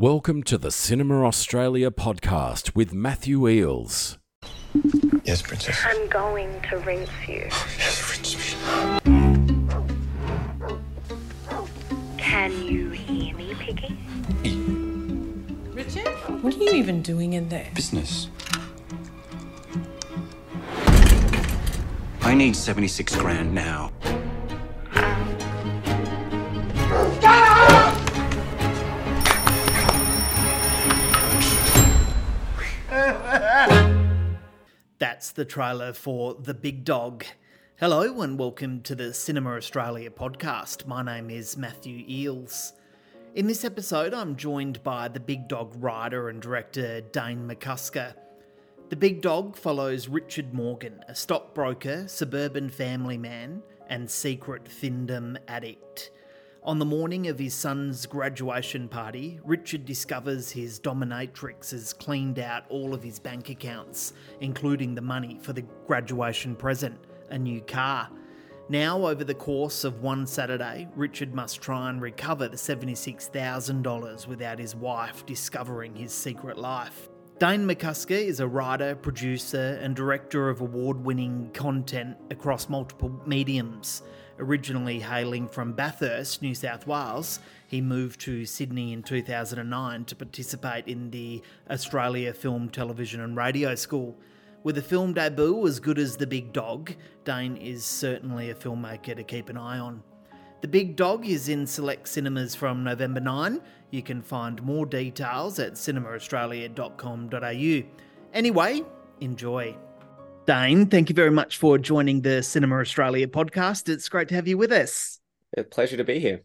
Welcome to the Cinema Australia podcast with Matthew Eeles. Yes, Princess. I'm going to rinse you. Oh, yes, rinse me. Can you hear me, Piggy? Richard, what are you even doing in there? Business. I need 76 grand now. That's the trailer for The Big Dog. Hello and welcome to the Cinema Australia podcast. My name is Matthew Eeles. In this episode, I'm joined by The Big Dog writer and director Dane McCusker. The Big Dog follows Richard Morgan, a stockbroker, suburban family man, and secret Findom addict. On the morning of his son's graduation party, Richard discovers his dominatrix has cleaned out all of his bank accounts, including the money for the graduation present, a new car. Now, over the course of one Saturday, Richard must try and recover the $76,000 without his wife discovering his secret life. Dane McCusker is a writer, producer, and director of award winning content across multiple mediums. Originally hailing from Bathurst, New South Wales, he moved to Sydney in 2009 to participate in the Australia Film, Television and Radio School. With a film debut as good as The Big Dog, Dane is certainly a filmmaker to keep an eye on. The Big Dog is in select cinemas from November 9. You can find more details at cinemaaustralia.com.au. Anyway, enjoy. Dane, thank you very much for joining the Cinema Australia podcast. It's great to have you with us. A pleasure to be here.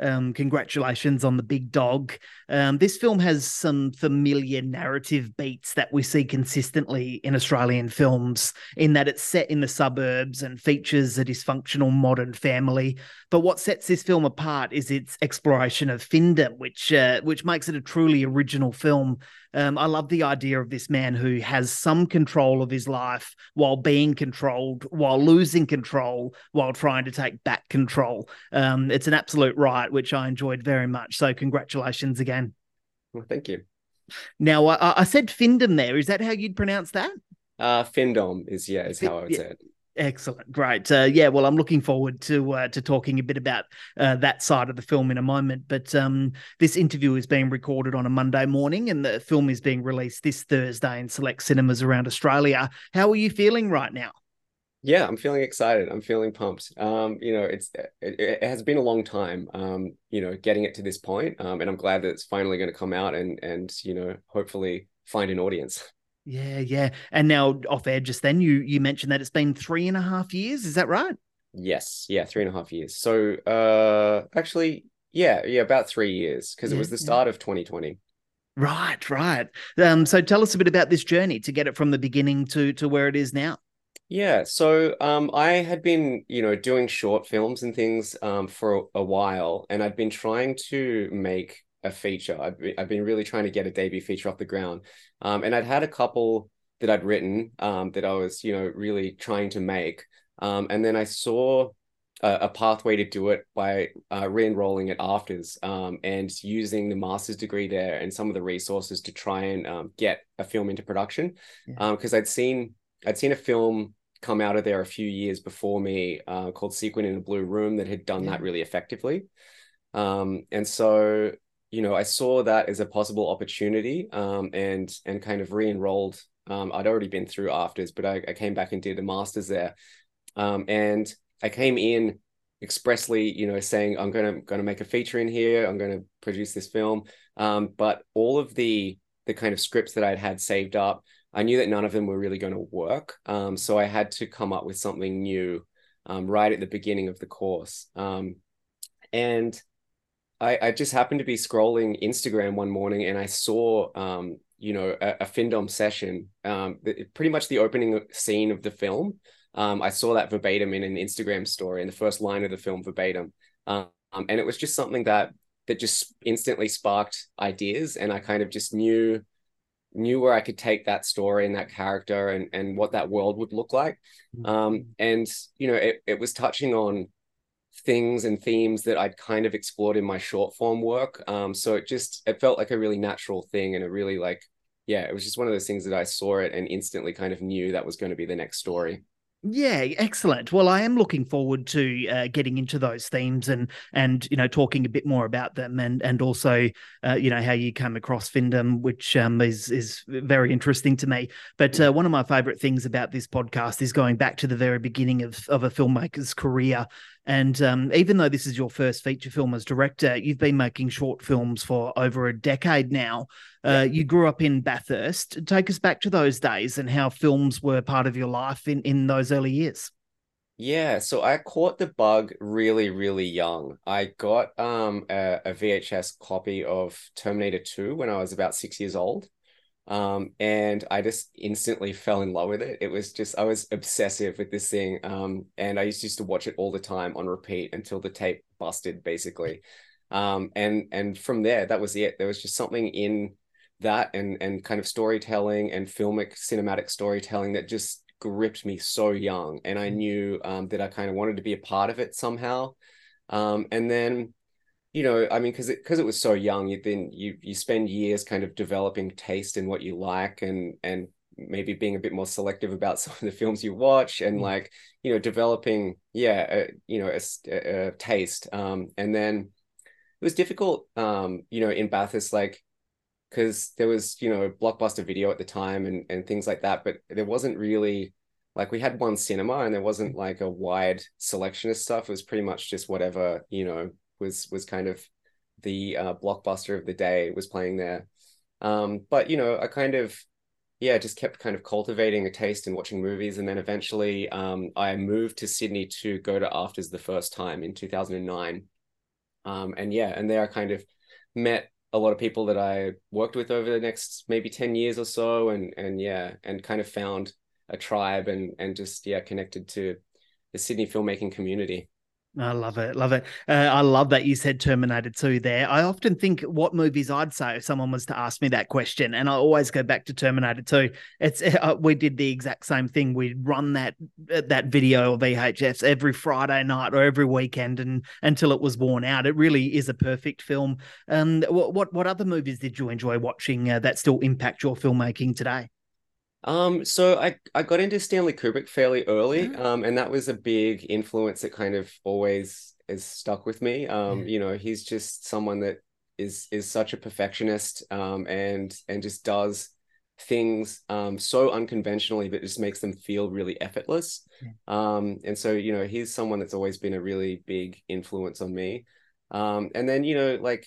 Um, congratulations on the big dog. Um, this film has some familiar narrative beats that we see consistently in Australian films, in that it's set in the suburbs and features a dysfunctional modern family. But what sets this film apart is its exploration of Findom, which uh, which makes it a truly original film. Um, I love the idea of this man who has some control of his life while being controlled, while losing control, while trying to take back control. Um, it's an absolute right, which I enjoyed very much. So, congratulations again. Well, thank you. Now, I, I said Findom there. Is that how you'd pronounce that? Uh, Findom is yeah, is how I would Yeah. say it. Excellent, great. Uh, yeah, well, I'm looking forward to uh, to talking a bit about uh, that side of the film in a moment. But um, this interview is being recorded on a Monday morning, and the film is being released this Thursday in select cinemas around Australia. How are you feeling right now? Yeah, I'm feeling excited. I'm feeling pumped. Um, you know, it's it, it has been a long time. Um, you know, getting it to this point. Um, and I'm glad that it's finally going to come out and and you know, hopefully find an audience. Yeah, yeah. And now off air, just then you you mentioned that it's been three and a half years. Is that right? Yes, yeah, three and a half years. So, uh, actually, yeah, yeah, about three years because it was the yeah. start of 2020. Right, right. Um, so tell us a bit about this journey to get it from the beginning to to where it is now. Yeah, so um, I had been, you know, doing short films and things um, for a while, and I'd been trying to make a feature. I've been, I've been really trying to get a debut feature off the ground, um, and I'd had a couple that I'd written um, that I was, you know, really trying to make, um, and then I saw a, a pathway to do it by uh, re-enrolling at AFTRS um, and using the master's degree there and some of the resources to try and um, get a film into production, Yeah. because I'd seen I'd seen a film come out of there a few years before me uh, called Sequin in a Blue Room that had done that really effectively. Um, and so, you know, I saw that as a possible opportunity um, and and kind of re-enrolled. Um, I'd already been through AFTRS, but I, I came back and did a master's there. Um, and I came in expressly, you know, saying I'm gonna gonna make a feature in here. I'm gonna produce this film. Um, but all of the the kind of scripts that I'd had saved up, I knew that none of them were really going to work. Um, so I had to come up with something new um, right at the beginning of the course. Um, and I, I just happened to be scrolling Instagram one morning and I saw, um, you know, a, a Findom session, um, pretty much the opening scene of the film. Um, I saw that verbatim in an Instagram story in the first line of the film verbatim. And it was just something that that just instantly sparked ideas and I kind of just knew knew where I could take that story and that character and and what that world would look like. Um, and you know, it, it was touching on things and themes that I'd kind of explored in my short form work. Um, so it just it felt like a really natural thing and a really like yeah, it was just one of those things that I saw it and instantly kind of knew that was going to be the next story. Yeah, excellent. Well, I am looking forward to uh, getting into those themes and and you know talking a bit more about them and and also uh, you know how you came across Findom, which um, is is very interesting to me. But uh, one of my favorite things about this podcast is going back to the very beginning of of a filmmaker's career and um, even though this is your first feature film as director, you've been making short films for over a decade now. Uh, you grew up in Bathurst. Take us back to those days and how films were part of your life in, in those early years. Yeah, so I caught the bug really, really young. I got um, a, a VHS copy of Terminator 2 when I was about six years old. Um, and I just instantly fell in love with it. It was just I was obsessive with this thing, um, and I used, used to watch it all the time on repeat until the tape busted, basically. Um, and and from there, that was it. There was just something in that and and kind of storytelling and filmic cinematic storytelling that just gripped me so young, and I knew um, that I kind of wanted to be a part of it somehow. Um, and then you know, I mean, because it because it was so young, you then you you spend years kind of developing taste in what you like and and maybe being a bit more selective about some of the films you watch and mm. like you know developing yeah a, you know a, a, a taste um and then it was difficult um you know in Bathurst like because there was you know blockbuster video at the time and and things like that but there wasn't really like we had one cinema and there wasn't like a wide selection of stuff it was pretty much just whatever you know was was kind of the uh, blockbuster of the day was playing there. Um, but you know, I kind of yeah, just kept kind of cultivating a taste in watching movies, and then eventually um, I moved to Sydney to go to AFTRS the first time in two thousand and nine. Um, and yeah, and there I kind of met a lot of people that I worked with over the next maybe 10 years or so and and yeah and kind of found a tribe and and just yeah connected to the Sydney filmmaking community. I love it, love it. Uh, I love that you said Terminator 2 there. I often think what movies I'd say if someone was to ask me that question, and I always go back to Terminator 2. It's uh, we did the exact same thing. We'd run that uh, that video of VHS every Friday night or every weekend, and until it was worn out. It really is a perfect film. Um, what what, what other movies did you enjoy watching uh, that still impact your filmmaking today? Um, so I I got into Stanley Kubrick fairly early, mm. um, and that was a big influence that kind of always is stuck with me. Um, you know, he's just someone that is is such a perfectionist, um, and and just does things um so unconventionally, but just makes them feel really effortless. Um, and so you know, he's someone that's always been a really big influence on me. Um, and then you know, like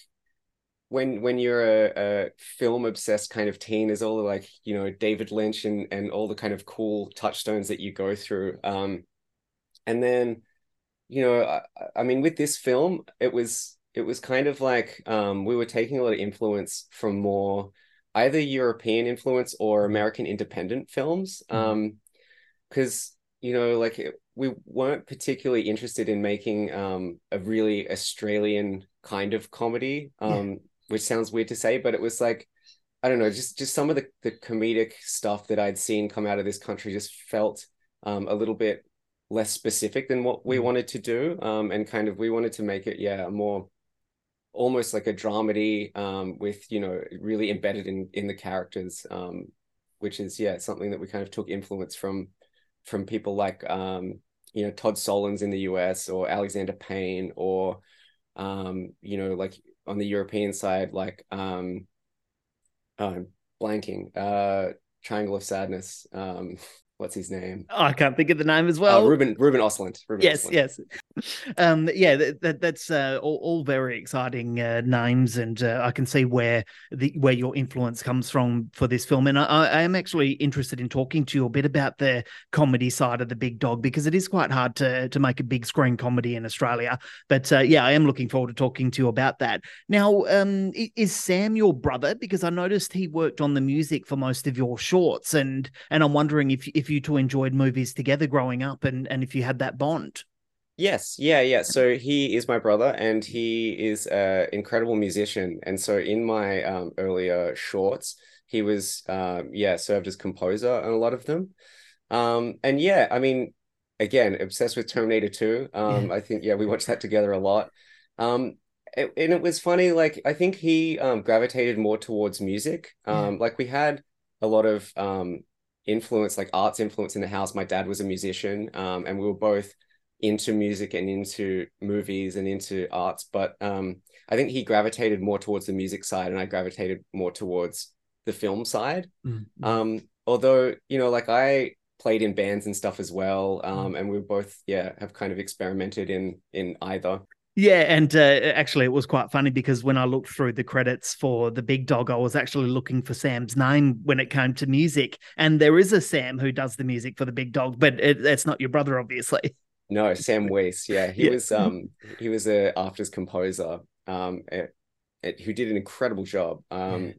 when when you're a, a film obsessed kind of teen is all the like you know david lynch and and all the kind of cool touchstones that you go through. Um and then you know I, I mean with this film it was it was kind of like um we were taking a lot of influence from more either european influence or american independent films mm-hmm. um because you know like we weren't particularly interested in making um a really australian kind of comedy. Um which sounds weird to say, but it was like I don't know, just just some of the the comedic stuff that I'd seen come out of this country just felt um, a little bit less specific than what we mm. wanted to do, um, and kind of we wanted to make it yeah more almost like a dramedy um, with you know really embedded in in the characters, um, which is yeah something that we kind of took influence from from people like um, you know Todd Solondz in the US or Alexander Payne or um, you know like on the European side, like um, oh, blanking, uh, Triangle of Sadness. Um, what's his name? Oh, I can't think of the name as well. Uh, Ruben Ruben Ostlund. Ruben yes, Ostlund. yes. Um, yeah, that, that that's uh, all, all, very exciting uh, names, and uh, I can see where the where your influence comes from for this film. And I, I, am actually interested in talking to you a bit about the comedy side of the Big Dog because it is quite hard to to make a big screen comedy in Australia. But uh, yeah, I am looking forward to talking to you about that. Now, um, is Sam your brother? Because I noticed he worked on the music for most of your shorts, and and I'm wondering if if you two enjoyed movies together growing up and, and if you had that bond. Yes, yeah, yeah. So he is my brother, and he is an incredible musician. And so in my um, earlier shorts, he was, um, yeah, served as composer on a lot of them. Um, and yeah, I mean, again obsessed with Terminator 2. Um, Yeah. I think yeah, we watched that together a lot. Um, it- and it was funny. Like I think he um gravitated more towards music. Um, like we had a lot of um influence, like arts influence in the house. My dad was a musician. Um, and we were both into music and into movies and into arts. But um, I think he gravitated more towards the music side, and I gravitated more towards the film side. Mm-hmm. Um, although, you know, like I played in bands and stuff as well. Um, and we both, yeah, have kind of experimented in in either. Yeah, and uh, actually, it was quite funny because when I looked through the credits for the Big Dog, I was actually looking for Sam's name when it came to music, and there is a Sam who does the music for the Big Dog, but it, it's not your brother, obviously. No, Sam Weiss. Yeah, he Yeah. was um he was a AFTRS composer um at, at- who did an incredible job. Um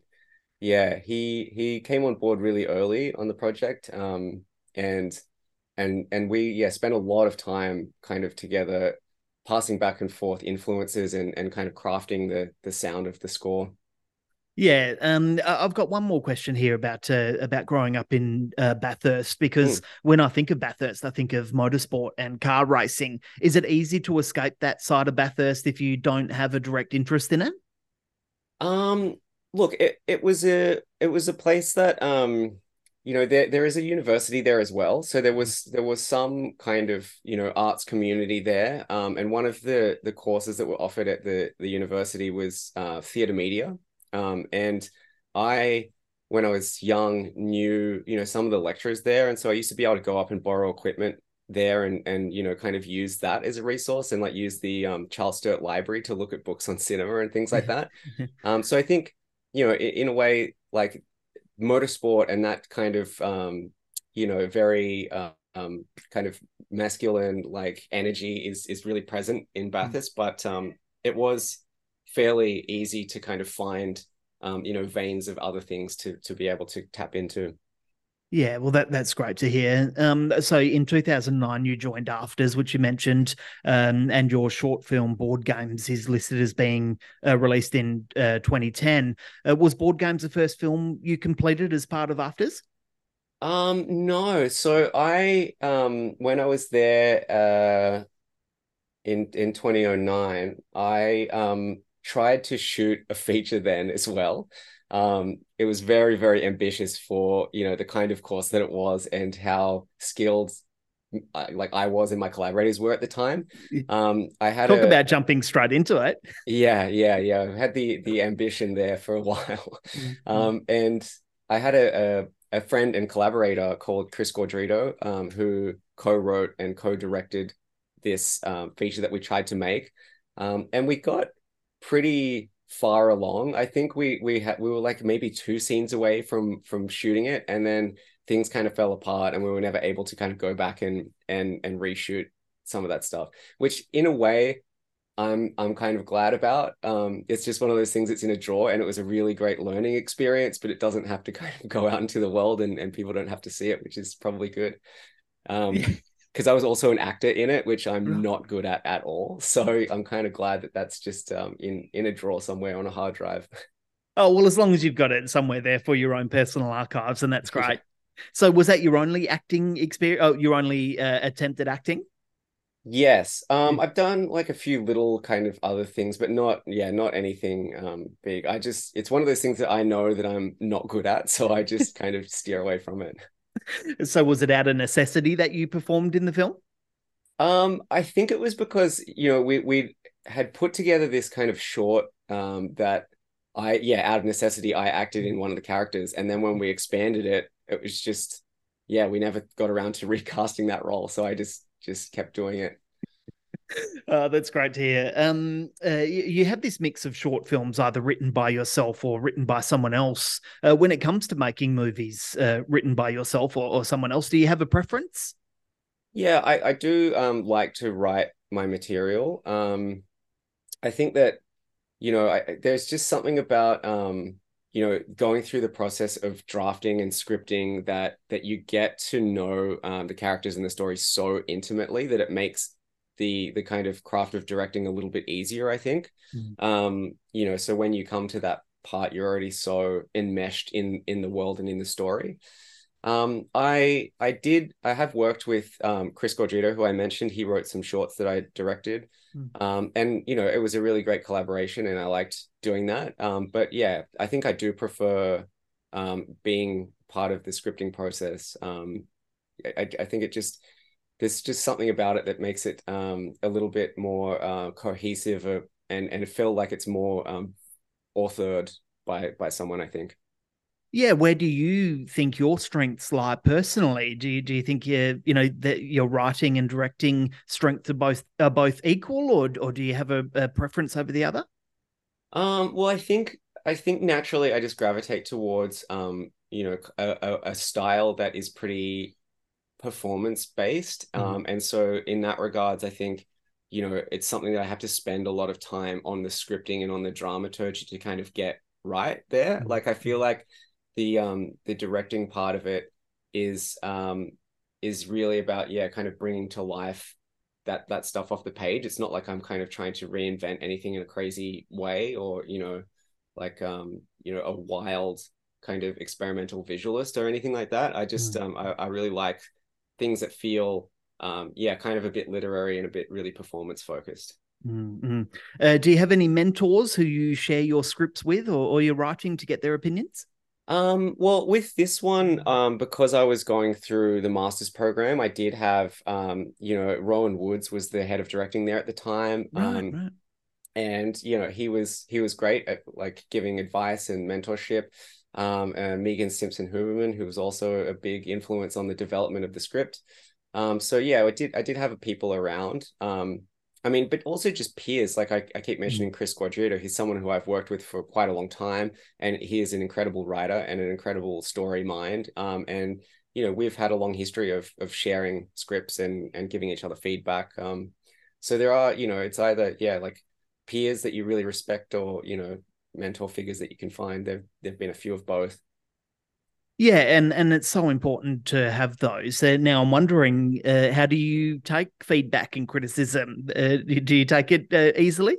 yeah, he he came on board really early on the project. Um and and and we yeah spent a lot of time kind of together passing back and forth influences and and kind of crafting the the sound of the score. Yeah, um, I've got one more question here about uh, about growing up in uh, Bathurst because when I think of Bathurst, I think of motorsport and car racing. Is it easy to escape that side of Bathurst if you don't have a direct interest in it? Um, look, it, it was a it was a place that um, you know, there there is a university there as well. So there was there was some kind of, you know, arts community there. Um, and one of the the courses that were offered at the the university was uh theater media. Um, and I when I was young knew, you know, some of the lecturers there. And so I used to be able to go up and borrow equipment there and and you know kind of use that as a resource and like use the um Charles Sturt Library to look at books on cinema and things like that. um so I think you know in, in a way like motorsport and that kind of um you know very uh, um kind of masculine like energy is is really present in Bathurst but um it was fairly easy to kind of find um you know veins of other things to to be able to tap into. Yeah, well, that that's great to hear. Um, so in 2009, you joined AFTRS, which you mentioned, um, and your short film Board Games is listed as being uh, released in uh, 2010. Uh, was Board Games the first film you completed as part of AFTRS? Um, no. So I um when I was there uh in in 2009, I um tried to shoot a feature then as well. Um, it was very, very ambitious for, you know, the kind of course that it was and how skilled like I was and my collaborators were at the time. Um, I had Talk a, about jumping straight into it. yeah, yeah, yeah. I had the the ambition there for a while. Um, and I had a, a a friend and collaborator called Chris Gordrito, um, who co-wrote and co-directed this um, feature that we tried to make. Um, and we got pretty far along. I think we we had we were like maybe two scenes away from from shooting it, and then things kind of fell apart, and we were never able to kind of go back and and and reshoot some of that stuff. Which in a way, I'm I'm kind of glad about. Um, it's just one of those things that's in a drawer, and it was a really great learning experience, but it doesn't have to kind of go out into the world, and and people don't have to see it, which is probably good. Um, because I was also an actor in it, which I'm not good at at all. So I'm kind of glad that that's just um in in a drawer somewhere on a hard drive. Oh well, as long as you've got it somewhere there for your own personal archives, and that's great. So, was that your only acting experience? Oh, your only uh, attempt at acting? Yes. Um, I've done like a few little kind of other things, but not, yeah, not anything um big. I just, it's one of those things that I know that I'm not good at, so I just kind of steer away from it. So, was it out of necessity that you performed in the film? Um, I think it was because, you know, we we had put together this kind of short um that I, yeah, out of necessity, I acted in one of the characters, and then when we expanded it, it was just, yeah, we never got around to recasting that role, so I just just kept doing it. Uh, that's great to hear. Um, uh, you, have this mix of short films, either written by yourself or written by someone else. Uh, when it comes to making movies uh, written by yourself or, or someone else, do you have a preference? Yeah, I, I do um like to write my material. Um I think that, you know, I, there's just something about um, you know, going through the process of drafting and scripting that that you get to know um the characters in the story so intimately that it makes the the kind of craft of directing a little bit easier, I think. Mhm. Um, you know, so when you come to that part, you're already so enmeshed in in the world and in the story. Um, I I did I have worked with um, Chris Gordito, who I mentioned. He wrote some shorts that I directed, Mm. um, and you know it was a really great collaboration, and I liked doing that. Um, but yeah, I think I do prefer um, being part of the scripting process. Um, I, I think it just there's just something about it that makes it um, a little bit more uh, cohesive, uh, and and feel like it's more um, authored by by someone. I think. Yeah, where do you think your strengths lie personally? Do you do you think you you know that your writing and directing strengths are both are both equal, or or do you have a, a preference over the other? Um, well, I think I think naturally I just gravitate towards um, you know, a, a, a style that is pretty performance based. Mhm. Um, and so in that regards, I think, you know, it's something that I have to spend a lot of time on the scripting and on the dramaturgy to kind of get right there. Mhm. Like I feel like the um the directing part of it is um is really about yeah, kind of bringing to life that that stuff off the page. It's not like I'm kind of trying to reinvent anything in a crazy way or, you know, like um, you know, a wild kind of experimental visualist or anything like that. I just um I, I really like things that feel um yeah, kind of a bit literary and a bit really performance focused. Mm-hmm. Uh, do you have any mentors who you share your scripts with, or, or your writing to get their opinions? Um, well, with this one, um, because I was going through the master's program, I did have, um, you know, Rowan Woods was the head of directing there at the time. um, right. and you know, he was he was great at like giving advice and mentorship. Um, and Megan Simpson Huberman, who was also a big influence on the development of the script. Um, so yeah, I did I did have people around. Um, I mean, but also just peers. Like I, I keep mentioning Chris Quadrito. He's someone who I've worked with for quite a long time, and he is an incredible writer and an incredible story mind. Um, and you know, we've had a long history of of sharing scripts and and giving each other feedback. Um, so there are, you know, it's either yeah, like peers that you really respect, or you know, mentor figures that you can find. There there've been a few of both. Yeah, and and it's so important to have those. Uh, now, I'm wondering, uh, how do you take feedback and criticism? Uh, do you take it uh, easily?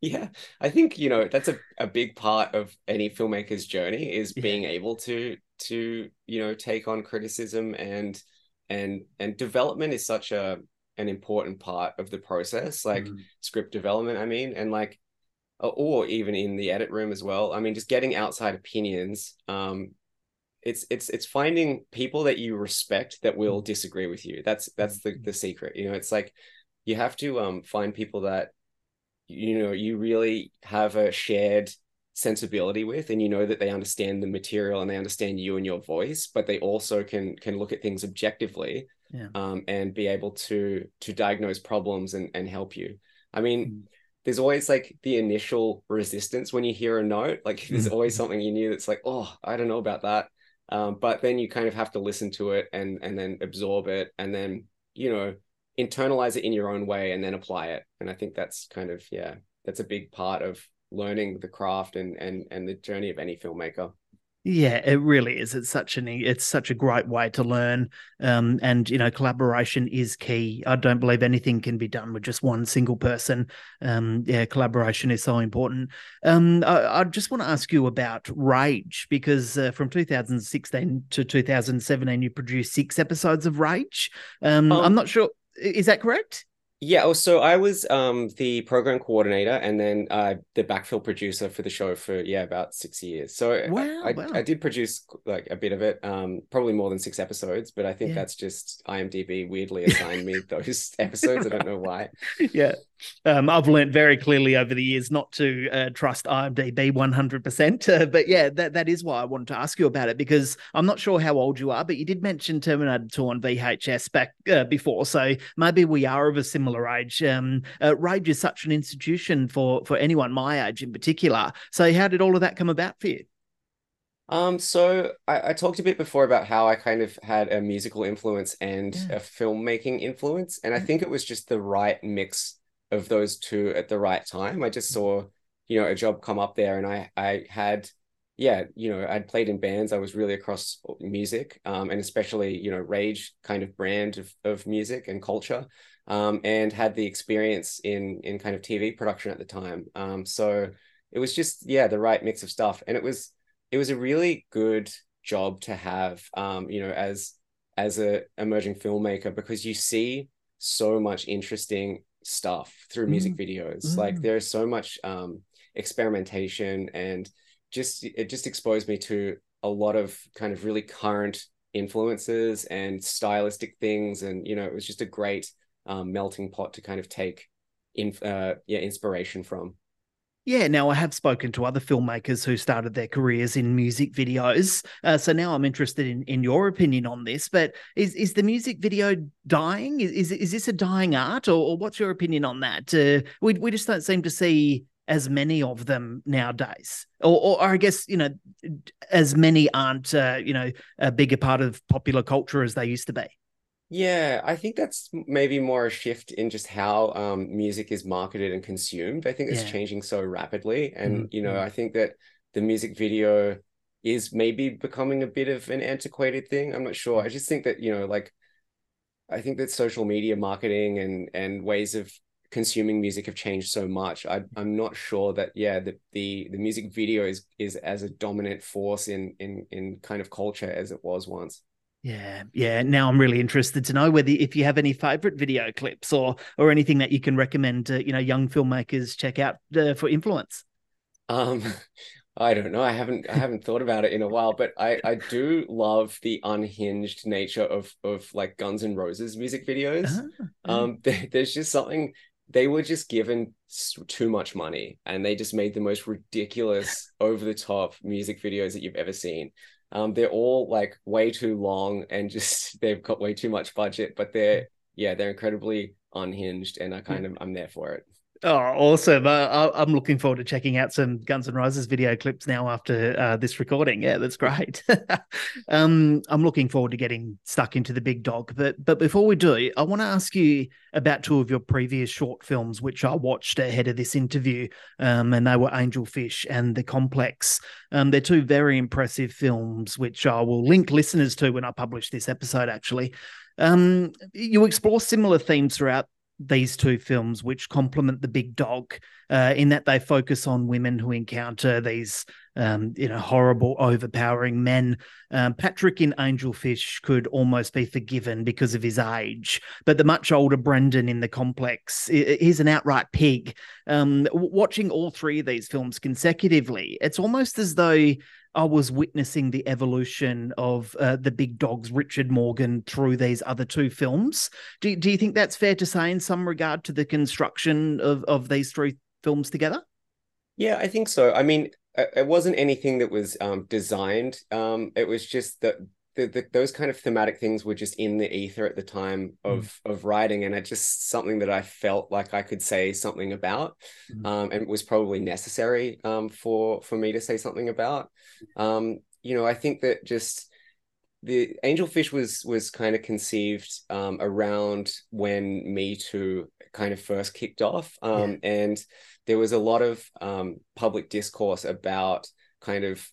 Yeah, I think you know that's a, a big part of any filmmaker's journey is Yeah. being able to to you know take on criticism and and and development is such a an important part of the process like Mhm. script development I mean and like or- or even in the edit room as well. I mean just getting outside opinions um it's it's it's finding people that you respect that will disagree with you. That's that's the the secret you know it's like you have to um find people that you know you really have a shared sensibility with and you know that they understand the material and they understand you and your voice but they also can can look at things objectively Yeah. um, and be able to to diagnose problems and and help you. I mean Mm. There's always like the initial resistance when you hear a note like there's Mm. always something in you that's like oh i don't know about that. Um, but then you kind of have to listen to it and and then absorb it and then you know internalize it in your own way and then apply it. And i think that's kind of yeah that's a big part of learning the craft and and and the journey of any filmmaker Yeah, it really is. It's such an it's such a great way to learn, um, and you know, collaboration is key. I don't believe anything can be done with just one single person. Um, yeah, collaboration is so important. Um, I, I just want to ask you about Rage because uh, from 2016 to 2017, you produced six episodes of Rage. Um, Um, I'm not sure. Is that correct? Yeah, oh, so I was um the program coordinator and then uh the backfill producer for the show for yeah about six years. So I- I, wow. I did produce like a bit of it, um probably more than six episodes, but I think Yeah. that's just IMDb weirdly assigned me those episodes. I don't know why. yeah. Um, I've learned very clearly over the years not to uh, trust IMDb 100%. Uh, but yeah, that, that is why I wanted to ask you about it because I'm not sure how old you are, but you did mention Terminator 2 on VHS back uh, before. So maybe we are of a similar age. Um, uh, Rage is such an institution for, for anyone my age in particular. So how did all of that come about for you? Um, so I, I talked a bit before about how I kind of had a musical influence and Yeah. a filmmaking influence, and I think it was just the right mix of those two at the right time. I just saw, you know, a job come up there, and I I had, yeah, you know, I'd played in bands. I was really across music, um, and especially you know, rage kind of brand of of music and culture, um, and had the experience in in kind of TV production at the time. Um, so it was just yeah, the right mix of stuff, and it was it was a really good job to have um you know as as a emerging filmmaker because you see so much interesting stuff through music Mm. videos like Mm. there's so much um experimentation and just it just exposed me to a lot of kind of really current influences and stylistic things and you know it was just a great um, melting pot to kind of take in uh, yeah inspiration from Yeah, now I have spoken to other filmmakers who started their careers in music videos. Uh, so now I'm interested in, in your opinion on this. But is is the music video dying? Is is, is this a dying art, or, or what's your opinion on that? Uh, we we just don't seem to see as many of them nowadays, or, or, or I guess you know, as many aren't uh, you know a bigger part of popular culture as they used to be. Yeah, I think that's maybe more a shift in just how um, music is marketed and consumed. I think it's Yeah. changing so rapidly. And, Mm, you know, mm. I think that the music video is maybe becoming a bit of an antiquated thing. I'm not sure. I just think that, you know, like, I think that social media marketing and and ways of consuming music have changed so much. I, I'm not sure that, yeah, the, the, the music video is, is as a dominant force in, in, in kind of culture as it was once. Yeah, yeah. Now I'm really interested to know whether if you have any favorite video clips or or anything that you can recommend to you know young filmmakers check out uh, for influence. Um, I don't know. I haven't I haven't thought about it in a while, but I I do love the unhinged nature of of like Guns and Roses music videos. Ah, Um, there, there's just something they were just given too much money, and they just made the most ridiculous, over the top music videos that you've ever seen. Um, they're all like way too long, and just they've got way too much budget, but they're yeah, they're incredibly unhinged, and I kind of I'm there for it. Oh, awesome! Uh, I'm looking forward to checking out some Guns N' Roses video clips now after uh, this recording. Yeah, that's great. um, I'm looking forward to getting stuck into the big dog. But but before we do, I want to ask you about two of your previous short films, which I watched ahead of this interview, um, and they were Angel Fish and The Complex. Um, they're two very impressive films, which I will link listeners to when I publish this episode. Actually, um, you explore similar themes throughout these two films, which complement the big dog, uh, in that they focus on women who encounter these, um, you know, horrible, overpowering men. Um, Patrick in Angelfish could almost be forgiven because of his age, but the much older Brendan in the complex, i- he's an outright pig. Um, watching all three of these films consecutively, it's almost as though I was witnessing the evolution of uh, the big dog's Richard Morgan through these other two films. Do, do you think that's fair to say in some regard to the construction of, of these three films together? Yeah, I think so. I mean, it wasn't anything that was um, designed. Um, it was just that the, the, those kind of thematic things were just in the ether at the time of of writing, and it just something that I felt like I could say something about, Mhm. um, and it was probably necessary um, for for me to say something about. Um, you know, I think that just the Angelfish was was kind of conceived um, around when Me Too kind of first kicked off, um, and there was a lot of um, public discourse about kind of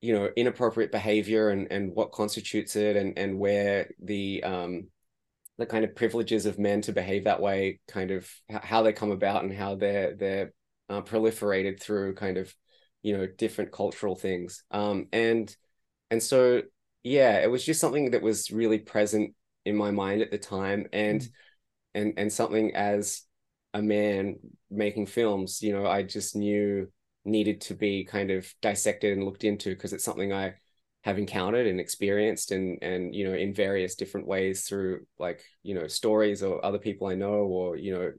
you know inappropriate behavior and and what constitutes it and and where the um the kind of privileges of men to behave that way kind of how they come about and how they're they're uh, proliferated through kind of you know different cultural things. Um and and so yeah it was just something that was really present in my mind at the time. And and and something as a man making films you know i just knew needed to be kind of dissected and looked into because it's something i have encountered and experienced and and you know in various different ways through like you know stories or other people i know or you know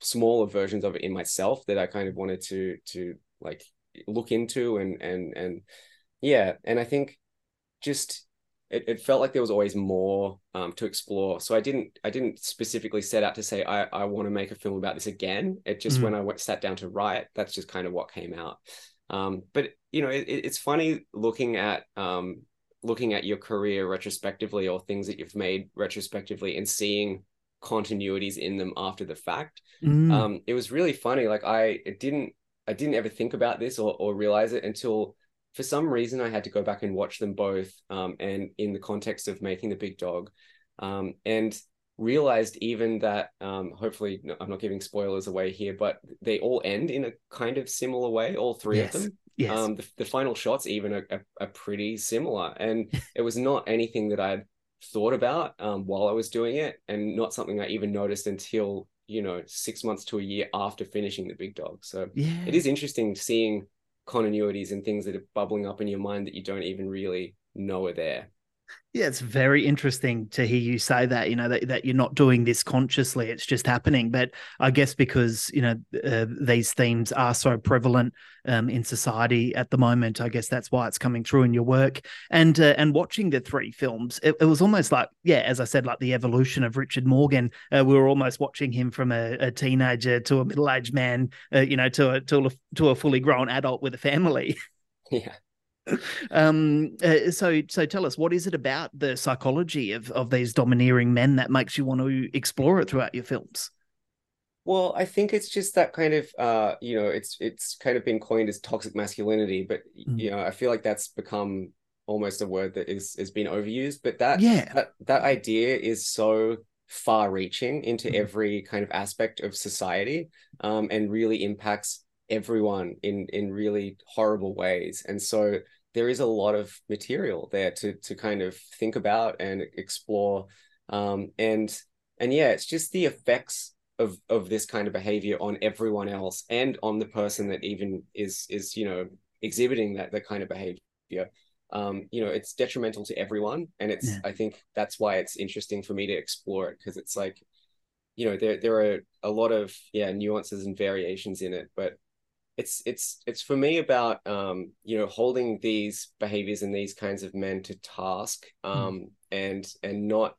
smaller versions of it in myself that i kind of wanted to to like look into and and and yeah. And i think just it, it felt like there was always more um, to explore so i didn't i didn't specifically set out to say i i want to make a film about this again it just Mm. when i went sat down to write that's just kind of what came out um but you know it, it's funny looking at um looking at your career retrospectively or things that you've made retrospectively and seeing continuities in them after the fact Mm. um it was really funny like i it didn't i didn't ever think about this or, or realize it until for some reason i had to go back and watch them both um and in the context of making the big dog um and realized even that um hopefully no, i'm not giving spoilers away here but they all end in a kind of similar way all three Yes. of them Yes. Um, the, the final shots even are, are, are pretty similar, and it was not anything that I'd thought about um, while I was doing it, and not something I even noticed until you know six months to a year after finishing the Big Dog. So yeah. it is interesting seeing continuities and things that are bubbling up in your mind that you don't even really know are there. Yeah, it's very interesting to hear you say that, you know, that, that you're not doing this consciously, it's just happening. But I guess because, you know, uh, these themes are so prevalent um, in society at the moment, I guess that's why it's coming through in your work. And uh, and watching the three films, it, it, was almost like, yeah, as I said, like the evolution of Richard Morgan. Uh, we were almost watching him from a, a teenager to a middle aged man, uh, you know, to a, to a, to a fully grown adult with a family. Yeah um uh, so so tell us what is it about the psychology of of these domineering men that makes you want to explore it throughout your films well i think it's just that kind of uh you know it's it's kind of been coined as toxic masculinity but mm. you know i feel like that's become almost a word that is is being overused but that yeah that, that idea is so far reaching into mm. every kind of aspect of society um and really impacts everyone in in really horrible ways. And so there is a lot of material there to to kind of think about and explore. Um, and and yeah it's just the effects of of this kind of behavior on everyone else and on the person that even is is you know exhibiting that that kind of behavior. Um you know it's detrimental to everyone. And it's yeah. i think that's why it's interesting for me to explore it because it's like you know there there are a lot of yeah nuances and variations in it. But it's it's it's for me about um you know holding these behaviors and these kinds of men to task hmm. um mm. and and not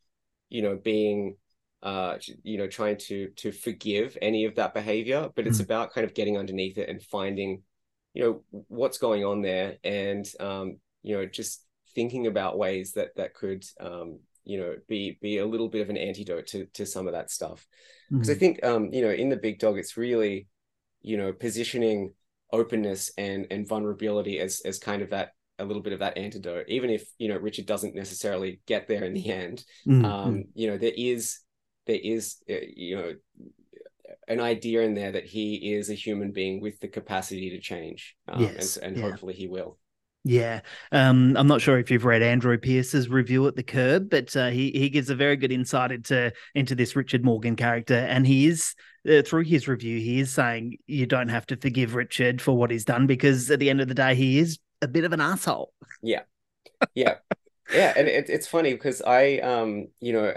you know being uh you know trying to to forgive any of that behavior but it's mm. about kind of getting underneath it and finding you know what's going on there and um you know just thinking about ways that that could um you know be be a little bit of an antidote to to some of that stuff because mm. i hmm. think um you know in the big dog it's really you know positioning openness and and vulnerability as as kind of that a little bit of that antidote even if you know richard doesn't necessarily get there in the end mm-hmm. um you know there is there is uh, you know an idea in there that he is a human being with the capacity to change um, yes. and, and yeah. hopefully he will yeah, um, I'm not sure if you've read Andrew Peirce's review at the Curb, but uh, he he gives a very good insight into into this Richard Morgan character, and he is uh, through his review, he is saying you don't have to forgive Richard for what he's done because at the end of the day, he is a bit of an asshole. Yeah, yeah, yeah, and it, it's funny because I, um, you know,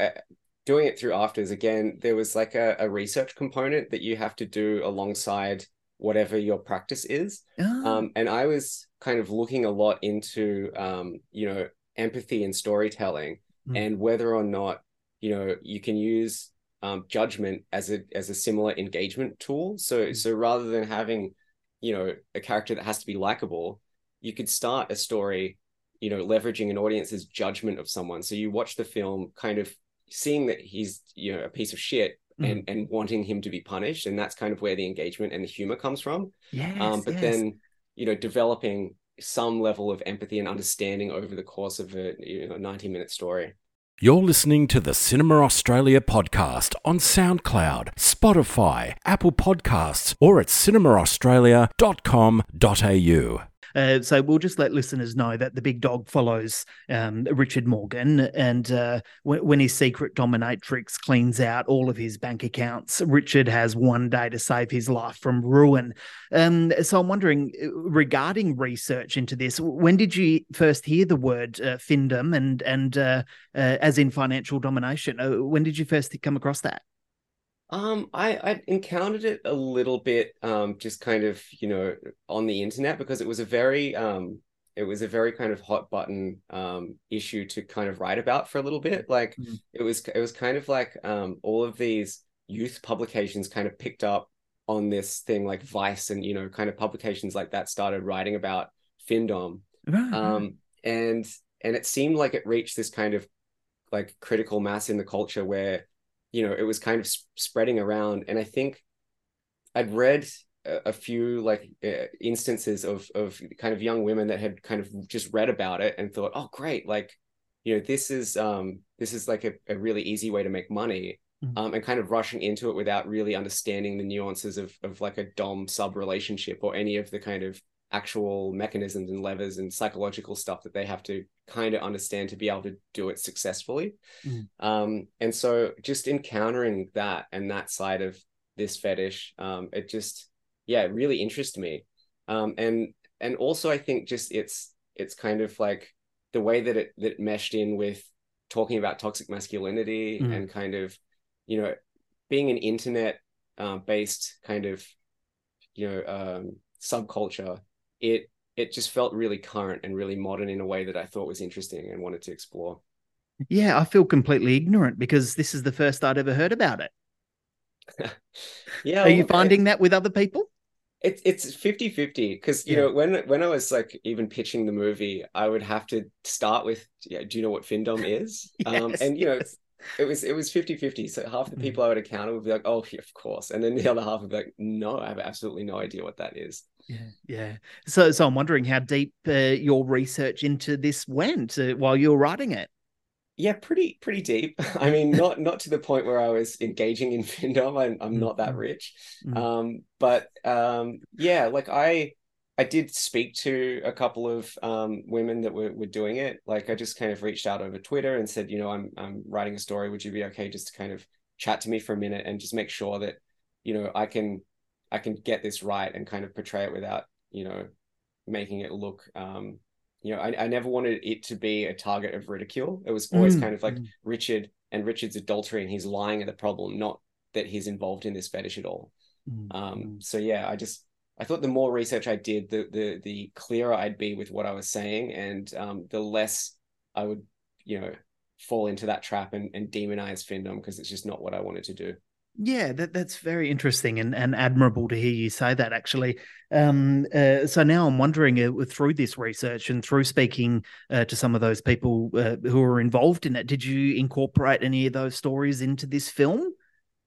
doing it through AFTRS again, there was like a, a research component that you have to do alongside whatever your practice is. Oh. Um, and I was kind of looking a lot into, um, you know, empathy and storytelling mm. and whether or not, you know, you can use um, judgment as a as a similar engagement tool. So mm. so rather than having, you know, a character that has to be likable, you could start a story, you know, leveraging an audience's judgment of someone. So you watch the film kind of seeing that he's, you know, a piece of shit mm. and and wanting him to be punished and that's kind of where the engagement and the humor comes from yes, um but yes. then you know developing some level of empathy and understanding over the course of a you know 90 minute story you're listening to the Cinema Australia podcast on SoundCloud, Spotify, Apple Podcasts, or at cinemaaustralia.com.au. Uh, so we'll just let listeners know that the big dog follows um, Richard Morgan, and uh, w- when his secret dominatrix cleans out all of his bank accounts, Richard has one day to save his life from ruin. Um, so I'm wondering, uh, regarding research into this, when did you first hear the word uh, findom and and uh, uh, as in financial domination? when did you first come across that? Um, I I encountered it a little bit, um, just kind of you know on the internet because it was a very um, it was a very kind of hot button um issue to kind of write about for a little bit. Like mm-hmm. it was it was kind of like um all of these youth publications kind of picked up on this thing like Vice and you know kind of publications like that started writing about Findom, right. um, and and it seemed like it reached this kind of like critical mass in the culture where you know it was kind of spreading around and i think i'd read a, a few like uh, instances of of kind of young women that had kind of just read about it and thought oh great like you know this is um this is like a, a really easy way to make money mm-hmm. um and kind of rushing into it without really understanding the nuances of of like a dom sub relationship or any of the kind of actual mechanisms and levers and psychological stuff that they have to kind of understand to be able to do it successfully. Mm. Um, and so just encountering that and that side of this fetish, um, it just yeah, it really interests me. Um, and and also I think just it's it's kind of like the way that it that it meshed in with talking about toxic masculinity Mm. and kind of you know being an internet uh, based kind of you know um, subculture it it just felt really current and really modern in a way that I thought was interesting and wanted to explore. Yeah, I feel completely ignorant because this is the first I'd ever heard about it. Yeah, Are you look, finding that with other people? it's it's 50-50 because you Yeah. know when when I was like even pitching the movie, I would have to start with yeah, do you know what Findom is? um and you know yes. It was it was 50-50. So half the Mm. people I would encounter would be like, oh yeah, of course. And then the other half would be like, no, I have absolutely no idea what that is. Yeah, yeah. So, so I'm wondering how deep uh, your research into this went uh, while you were writing it. Yeah, pretty pretty deep. I mean, not not to the point where I was engaging in Findom. I'm I'm Mm, not that mm, rich. mm. Um, but um, yeah, like I I did speak to a couple of um women that were were doing it. Like I just kind of reached out over Twitter and said, you know, I'm I'm writing a story. Would you be okay just to kind of chat to me for a minute and just make sure that, you know, I can I can get this right and kind of portray it without, you know, making it look um you know, I, I never wanted it to be a target of ridicule. It was always Mm, kind of like mm. Richard and Richard's adultery and he's lying at the problem, not that he's involved in this fetish at all. Mm, Um, mm. so yeah, I just I thought the more research I did, the the the clearer I'd be with what I was saying, and um, the less I would, you know, fall into that trap and, and demonize Findom because it's just not what I wanted to do. Yeah, that, that's very interesting and, and admirable to hear you say that, actually. Um, uh, so now I'm wondering uh, through this research and through speaking uh, to some of those people uh, who were involved in it, did you incorporate any of those stories into this film?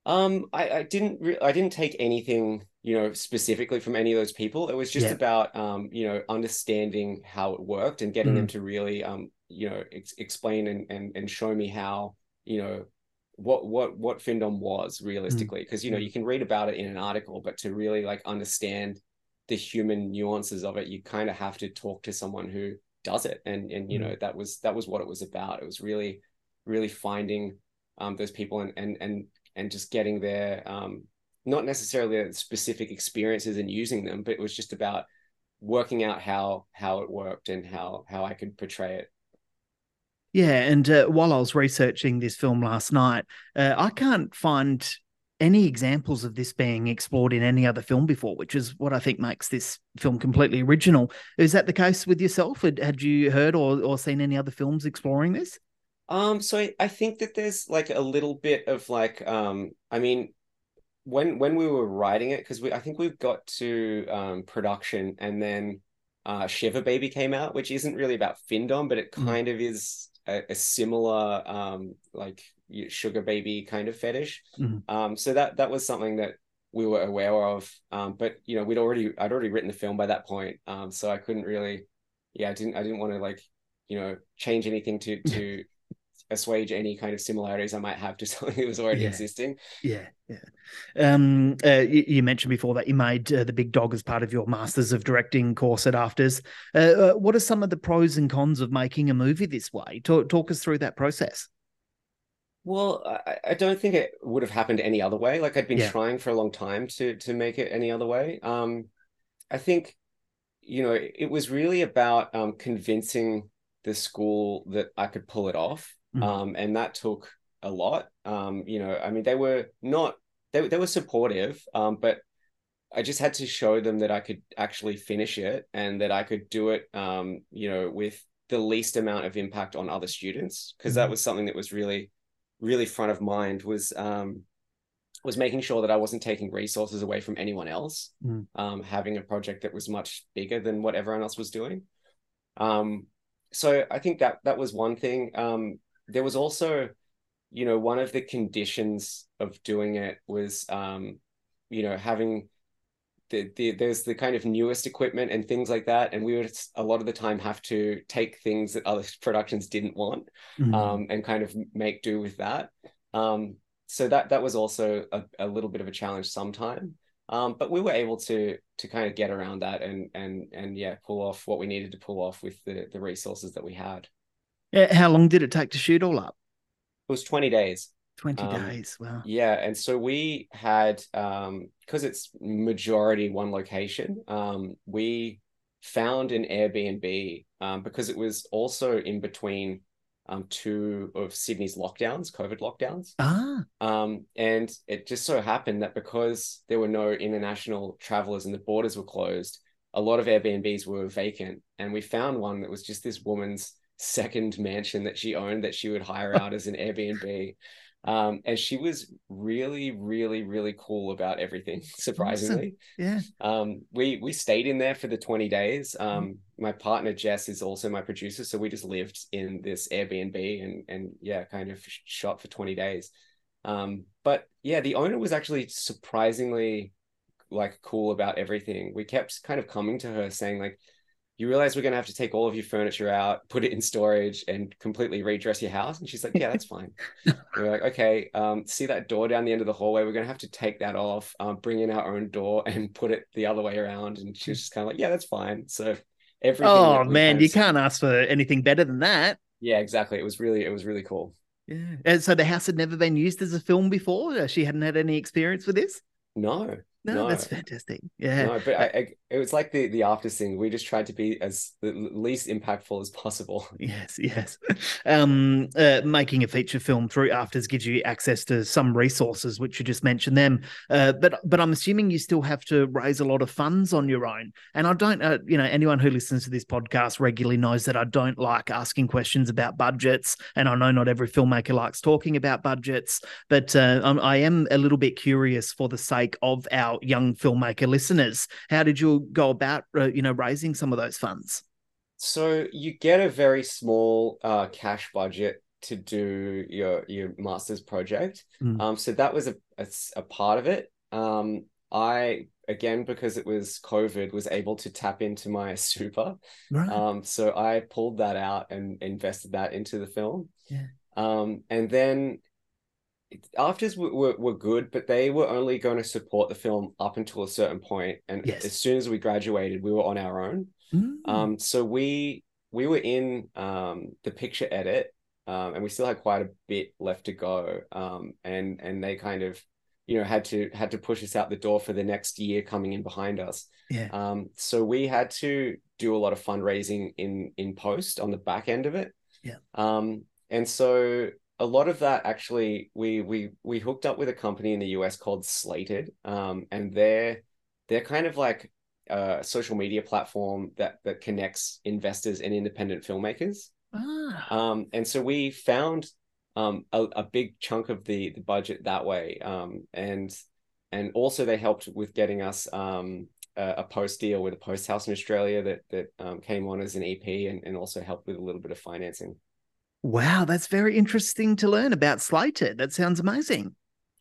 Um, I, I didn't re- I didn't take anything, you know, specifically from any of those people. It was just Yeah. about um, you know, understanding how it worked and getting them to really um, you know, ex- explain and, and and show me how, you know, what what what Findom was realistically. Because you know, Mm. you can read about it in an article, but to really like understand the human nuances of it, you kind of have to talk to someone who does it. And and you Mm. know, that was that was what it was about. It was really, really finding um those people and and and and just getting their um not necessarily specific experiences and using them, but it was just about working out how how it worked and how how I could portray it. Yeah, and uh, while I was researching this film last night, uh, I can't find any examples of this being explored in any other film before, which is what I think makes this film completely original. Is that the case with yourself? Had, had you heard or, or seen any other films exploring this? Um, so I, I think that there's like a little bit of like um I mean when when we were writing it, because we I think we've got to um production and then uh Shiva Baby came out, which isn't really about Findom, but it Mm. kind of is a, a similar um like sugar baby kind of fetish. Mhm. Um so that that was something that we were aware of. Um but you know we'd already I'd already written the film by that point. Um so I couldn't really yeah, I didn't I didn't want to like, you know, change anything to to assuage any kind of similarities I might have to something that was already Yeah. existing. Yeah, yeah. Um, uh, you, you mentioned before that you made uh, the Big Dog as part of your Masters of Directing course at AFTRS. Uh, uh, what are some of the pros and cons of making a movie this way? Talk, talk us through that process. Well, I, I don't think it would have happened any other way. Like I'd been Yeah. trying for a long time to to make it any other way. Um, I think, you know, it was really about um convincing the school that I could pull it off. Mhm. Um, and that took a lot. Um, you know, I mean, they were not they they were supportive, um, but I just had to show them that I could actually finish it and that I could do it, um, you know, with the least amount of impact on other students because that Mhm. was something that was really, really front of mind was um, was making sure that I wasn't taking resources away from anyone else, Mm. um, having a project that was much bigger than what everyone else was doing. Um, so I think that that was one thing. Um, there was also, you know, one of the conditions of doing it was, um, you know, having the, the there's the kind of newest equipment and things like that, and we would a lot of the time have to take things that other productions didn't want, Mhm. um, and kind of make do with that. Um, so that that was also a, a little bit of a challenge sometime. Um, but we were able to to kind of get around that and and and yeah, pull off what we needed to pull off with the the resources that we had. Yeah, how long did it take to shoot all up? It was 20 days. 20 Um, days. Wow. Yeah, and so we had um because it's majority one location, um, we found an Airbnb um because it was also in between um two of Sydney's lockdowns, COVID lockdowns. Ah, Um, and it just so happened that because there were no international travelers and the borders were closed, a lot of Airbnbs were vacant. And we found one that was just this woman's second mansion that she owned that she would hire out as an Airbnb. Um, and she was really, really, really cool about everything, surprisingly. yeah. Um, we we stayed in there for the 20 days. Um, my partner Jess is also my producer, so we just lived in this Airbnb and and yeah, kind of shot for 20 days. Um, but yeah, the owner was actually surprisingly like cool about everything. We kept kind of coming to her saying like, you realize we're gonna have to take all of your furniture out, put it in storage, and completely redress your house. And she's like, Yeah, that's fine. we're like, okay, um, see that door down the end of the hallway? We're gonna have to take that off, um, bring in our own door and put it the other way around. And she was just kind of like, Yeah, that's fine. So everything. Oh man, you can't ask for anything better than that. Yeah, exactly. It was really, it was really cool. Yeah. And so the house had never been used as a film before. She hadn't had any experience with this. No, No, No. that's fantastic. Yeah. no, but I, I, it was like the the after thing. We just tried to be as the least impactful as possible. Yes, yes. Um, uh, making a feature film through AFTRS gives you access to some resources, which you just mentioned them. Uh, but but I'm assuming you still have to raise a lot of funds on your own. And I don't, uh, you know, anyone who listens to this podcast regularly knows that I don't like asking questions about budgets, and I know not every filmmaker likes talking about budgets. But uh, I'm, I am a little bit curious for the sake of our young filmmaker listeners. How did you go about, uh, you know, raising some of those funds? So you get a very small uh, cash budget to do your your master's project. Mm. Um, so that was a a part of it. Um, I again because it was COVID was able to tap into my super. Right. Um, so I pulled that out and invested that into the film. Yeah. Um, and then AFTRS were, were, were good, but they were only going to support the film up until a certain point. And Yes. as soon as we graduated, we were on our own. Mm. Um, so we we were in um the picture edit, um, and we still had quite a bit left to go. Um, and and they kind of, you know, had to had to push us out the door for the next year coming in behind us. yeah. Um, so we had to do a lot of fundraising in in post on the back end of it. Yeah. Um, and so a lot of that actually we we we hooked up with a company in the US called Slated. Um, and they're they're kind of like a social media platform that that connects investors and independent filmmakers. Ah. Um, and so we found um, a, a big chunk of the the budget that way. Um, and and also they helped with getting us um, a, a post deal with a post house in Australia that that um, came on as an EP and, and also helped with a little bit of financing. Wow, that's very interesting to learn about Slated. That sounds amazing.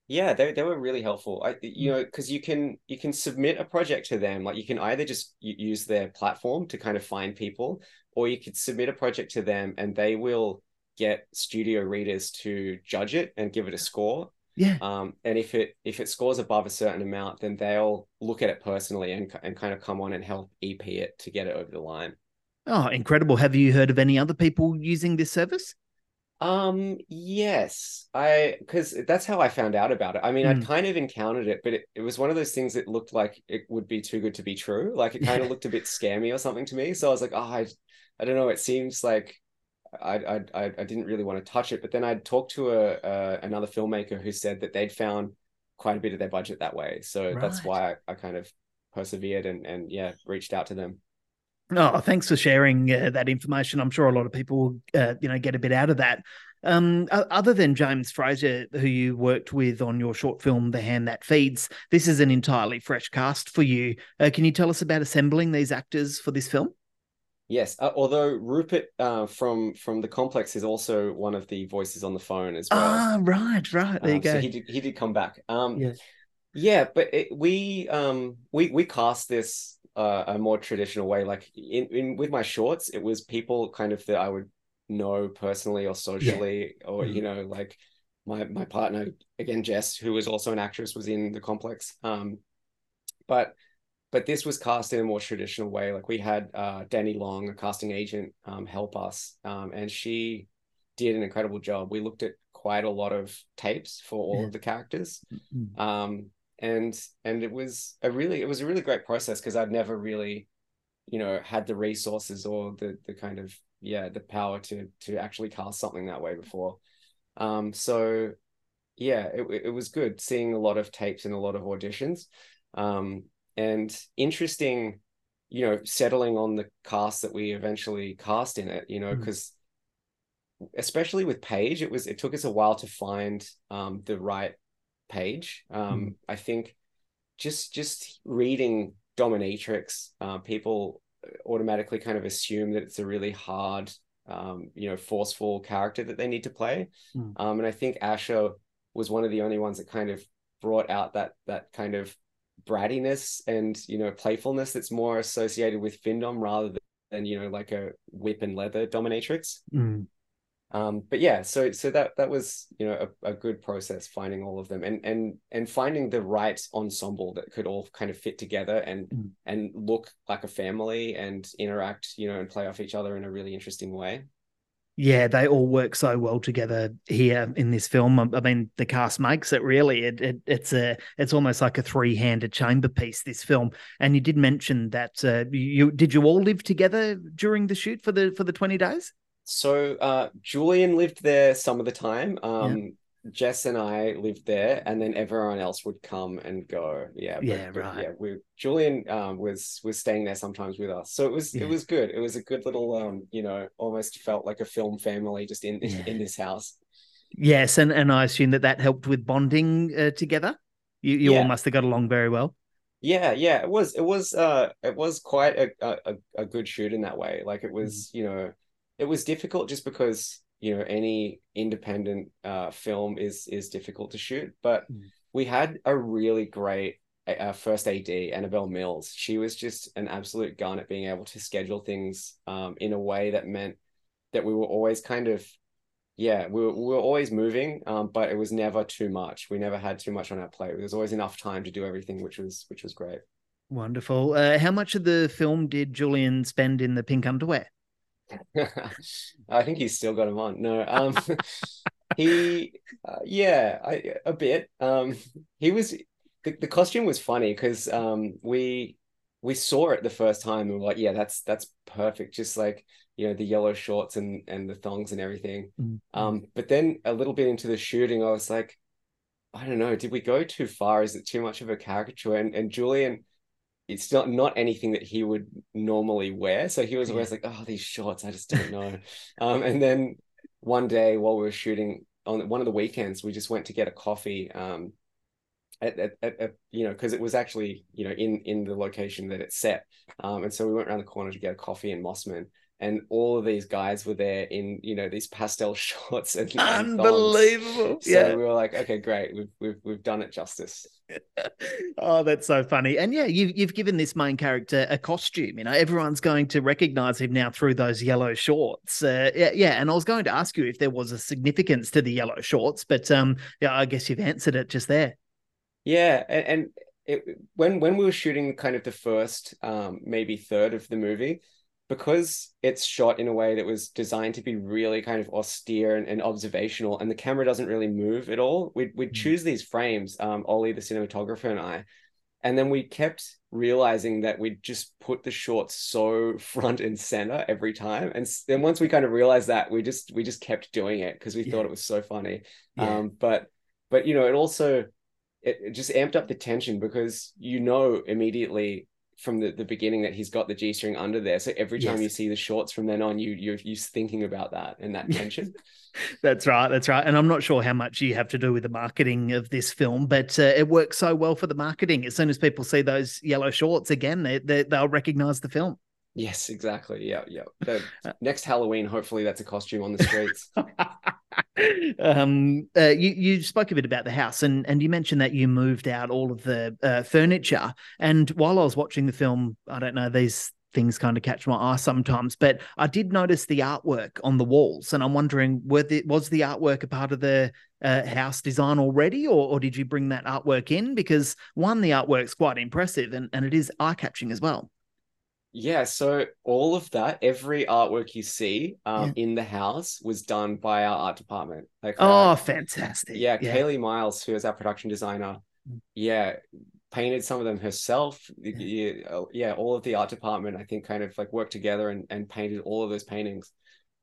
Yeah, they they were really helpful. I you know because you can you can submit a project to them like you can either just use their platform to kind of find people, or you could submit a project to them and they will get studio readers to judge it and give it a score. Yeah. Um, and if it if it scores above a certain amount, then they'll look at it personally and and kind of come on and help EP it to get it over the line. Oh, incredible. Have you heard of any other people using this service? Um, yes, I because that's how I found out about it. I mean, I'd Mm. kind of encountered it, but it, it was one of those things that looked like it would be too good to be true. Like it kind of looked a bit scammy or something to me. So I was like, oh, I, I don't know. It seems like I, I, I, I didn't really want to touch it. But then I'd talked to a, a another filmmaker who said that they'd found quite a bit of their budget that way. So that's why I, I kind of persevered and and yeah, reached out to them. Oh, thanks for sharing uh, that information. I'm sure a lot of people, uh, you know, get a bit out of that. Um, other than James Fraser, who you worked with on your short film "The Hand That Feeds," this is an entirely fresh cast for you. Uh, can you tell us about assembling these actors for this film? Yes, uh, although Rupert uh, from from the complex is also one of the voices on the phone as well. Ah, right, right. There you Um, go. So he did he did come back. Um, Yeah. yeah, but it, we um we we cast this uh, a more traditional way. Like in, in with my shorts, it was people kind of that I would know personally or socially, or Mhm. you know, like my my partner again, Jess, who was also an actress, was in the complex. Um, but but this was cast in a more traditional way. Like we had uh, Danny Long, a casting agent, um, help us, um, and she did an incredible job. We looked at quite a lot of tapes for all Yeah. of the characters, Mm-hmm. um, and and it was a really it was a really great process because I'd never really, you know, had the resources or the the kind of yeah the power to to actually cast something that way before. Um, so yeah, it it was good seeing a lot of tapes and a lot of auditions. Um, and interesting, you know, settling on the cast that we eventually cast in it, you know, Mm. because especially with Paige, it was it took us a while to find um the right Paige. Um, I think just just reading dominatrix, uh, people automatically kind of assume that it's a really hard, um, you know, forceful character that they need to play. Mm. Um, and I think Asher was one of the only ones that kind of brought out that that kind of brattiness and you know playfulness that's more associated with Findom rather than, than you know like a whip and leather dominatrix. Mm. Um, but yeah, so so that that was you know a, a good process finding all of them and and and finding the right ensemble that could all kind of fit together and Mm. and look like a family and interact you know and play off each other in a really interesting way. Yeah, they all work so well together here in this film. I mean, the cast makes it really. It, it it's a it's almost like a three handed chamber piece. This film, and you did mention that uh, you did you all live together during the shoot for the for the twenty days? So uh, Julian lived there some of the time. Um, Jess and I lived there, and then everyone else would come and go. Yeah, but- Yeah, right. Yeah, we Julian um, was was staying there sometimes with us, so it was Yeah. it was good. It was a good little um, you know, almost felt like a film family just in Yeah. in this house. Yes, and and I assume that that helped with bonding uh, together. You you all must have got along very well. Yeah, yeah, it was it was uh it was quite a a, a good shoot in that way. Like it was, Mm. you know, it was difficult just because, you know, any independent uh film is is difficult to shoot, but Mm. we had a really great uh, first AD, Annabelle Mills. She was just an absolute gun at being able to schedule things um in a way that meant that we were always kind of yeah, we were, we were always moving, um, but it was never too much. We never had too much on our plate. There was always enough time to do everything, which was which was great. Wonderful. Uh, how much of the film did Julian spend in the pink underwear? I think he's still got him on. No, um, he, uh, yeah, I, a bit. Um, he was the, the costume was funny because um, we we saw it the first time and we were like, yeah, that's that's perfect. Just like you know the yellow shorts and and the thongs and everything. Mm. Um, but then a little bit into the shooting, I was like, I don't know, did we go too far? Is it too much of a caricature? And and Julian, it's not not anything that he would normally wear. So he was always like, oh, these shorts, I just don't know. um, and then one day while we were shooting on one of the weekends, we just went to get a coffee. Um, at, at, at, you know, because it was actually you know in in the location that it's set. Um, and so we went around the corner to get a coffee in Mosman. And all of these guys were there in, you know, these pastel shorts and, and. Unbelievable. So yeah. we were like, okay, great, we've we've we've done it justice. Oh, that's so funny. And yeah, you've you've given this main character a costume. You know, everyone's going to recognize him now through those yellow shorts. Uh, yeah, yeah. And I was going to ask you if there was a significance to the yellow shorts, but um, yeah, I guess you've answered it just there. Yeah, and, and it, when when we were shooting kind of the first um maybe third of the movie, because it's shot in a way that was designed to be really kind of austere and, and observational, and the camera doesn't really move at all. We'd we'd Mm. choose these frames, um, Ollie, the cinematographer, and I, and then we kept realizing that we'd just put the shorts so front and center every time, and then once we kind of realized that, we just we just kept doing it because we Yeah. thought it was so funny. Yeah. Um, but but you know, it also it, it just amped up the tension because you know immediately from the, the beginning that he's got the G string under there. So every time Yes. you see the shorts from then on, you you're you're thinking about that and that tension. That's right. That's right. And I'm not sure how much you have to do with the marketing of this film, but uh, it works so well for the marketing. As soon as people see those yellow shorts again, they, they they'll recognize the film. yes, exactly. Yeah, yeah. The Uh, next Halloween, hopefully that's a costume on the streets. um, uh, you you spoke a bit about the house, and and you mentioned that you moved out all of the uh, furniture. And while I was watching the film, I don't know these things kind of catch my eye sometimes. But I did notice the artwork on the walls, and I'm wondering, were the, was the artwork a part of the uh, house design already, or, or did you bring that artwork in? Because one, the artwork's quite impressive, and, and it is eye catching as well. Yeah, so all of that, every artwork you see um, in the house was done by our art department. Like, Oh, uh, fantastic! yeah, Kaylee Miles, who is our production designer, Mm. yeah, painted some of them herself. Yeah, uh, yeah, all of the art department, I think, kind of like worked together and, and painted all of those paintings,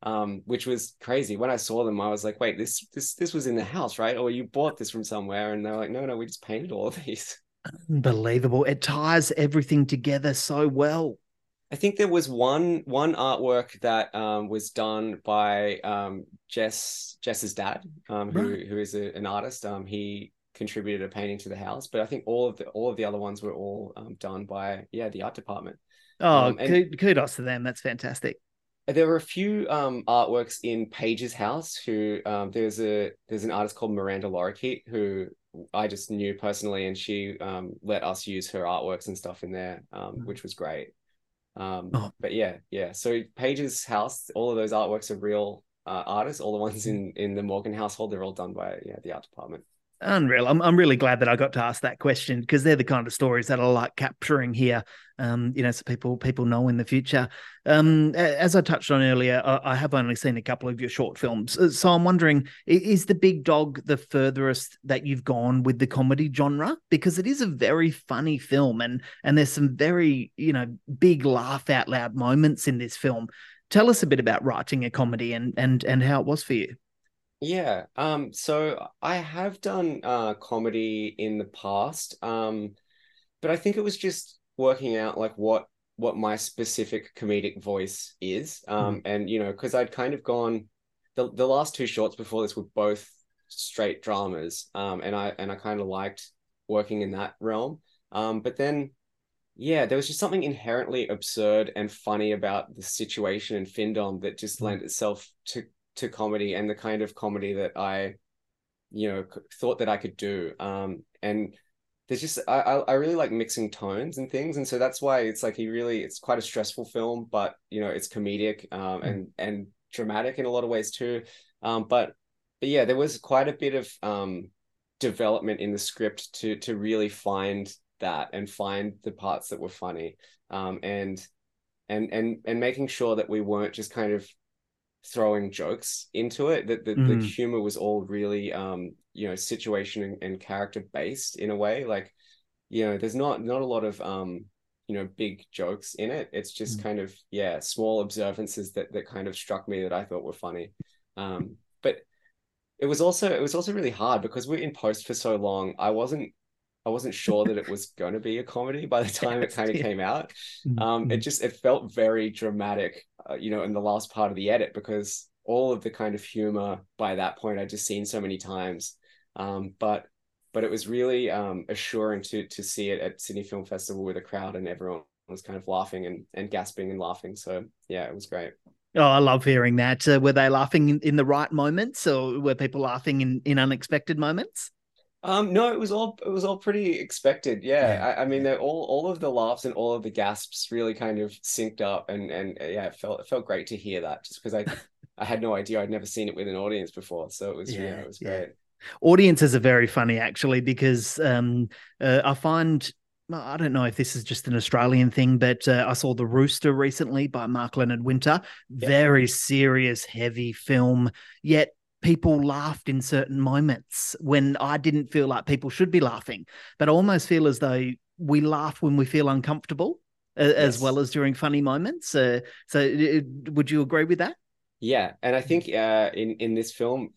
um, which was crazy. When I saw them, I was like, wait, this this this was in the house, right? Or you bought this from somewhere? And they're like, no, no, we just painted all of these. unbelievable. It ties everything together so well. I think there was one one artwork that um, was done by um, Jess Jess's dad, um, who Right. who is a, an artist. Um, he contributed a painting to the house, but I think all of the all of the other ones were all um, done by yeah the art department. Oh, Um, kudos to them. That's fantastic. There were a few um, artworks in Paige's house. Who um, there's a there's an artist called Miranda Lorikeet who I just knew personally, and she um, let us use her artworks and stuff in there, um, which was great. Um, Oh. But yeah, yeah. So Paige's house, all of those artworks are real uh, artists. All the ones in in the Morgan household, they're all done by yeah the art department. Unreal. I'm I'm really glad that I got to ask that question because they're the kind of stories that I like capturing here. Um, you know, so people people know in the future. Um, as I touched on earlier, I, have only seen a couple of your short films, Uh, so I'm wondering, is the Big Dog the furthest that you've gone with the comedy genre? Because it is a very funny film, and and there's some very you know big laugh out loud moments in this film. Tell us a bit about writing a comedy and and and how it was for you. Yeah. Um, so I have done uh comedy in the past. Um, but I think it was just working out like what what my specific comedic voice is. Um, and you know, because I'd kind of gone the the last two shorts before this were both straight dramas. Um, and I and I kind of liked working in that realm. Um, but then yeah, there was just something inherently absurd and funny about the situation in Findom that just lent itself to to comedy and the kind of comedy that I, you know, thought that I could do. Um, and there's just I I I really like mixing tones and things, and so that's why it's like he really it's quite a stressful film, but you know it's comedic um and and dramatic in a lot of ways too. Um, but but yeah, there was quite a bit of um development in the script to to really find that and find the parts that were funny um and and and and making sure that we weren't just kind of throwing jokes into it that the, the Mm. humor was all really um you know situation and, and character based in a way like you know there's not not a lot of um you know big jokes in it it's just Mm. kind of yeah small observances that that kind of struck me that i thought were funny um but it was also it was also really hard because we're in post for so long i wasn't i wasn't sure that it was going to be a comedy by the time it kind of yeah. came out Mm, um it mm. just it felt very dramatic uh, you know in the last part of the edit because all of the kind of humor by that point i'd just seen so many times um but but it was really um assuring to to see it at sydney film festival with a crowd and everyone was kind of laughing and and gasping and laughing so yeah it was great Oh, I love hearing that. Uh, were they laughing in, in the right moments, or were people laughing in, in unexpected moments? Um, no, it was all it was all pretty expected. Yeah, Yeah, I, I mean, all all of the laughs and all of the gasps really kind of synced up, and and uh, yeah, it felt it felt great to hear that. Just because I I had no idea, I'd never seen it with an audience before, so it was yeah, Yeah, it was great. Audiences are very funny, actually, because um, uh, I find I don't know if this is just an Australian thing, but uh, I saw The Rooster recently by Mark Leonard Winter. Very serious, heavy film, yet people laughed in certain moments when I didn't feel like people should be laughing. But I almost feel as though we laugh when we feel uncomfortable. a- As well as during funny moments, uh, so uh, would you agree with that? Yeah, and. I think uh, in in this film,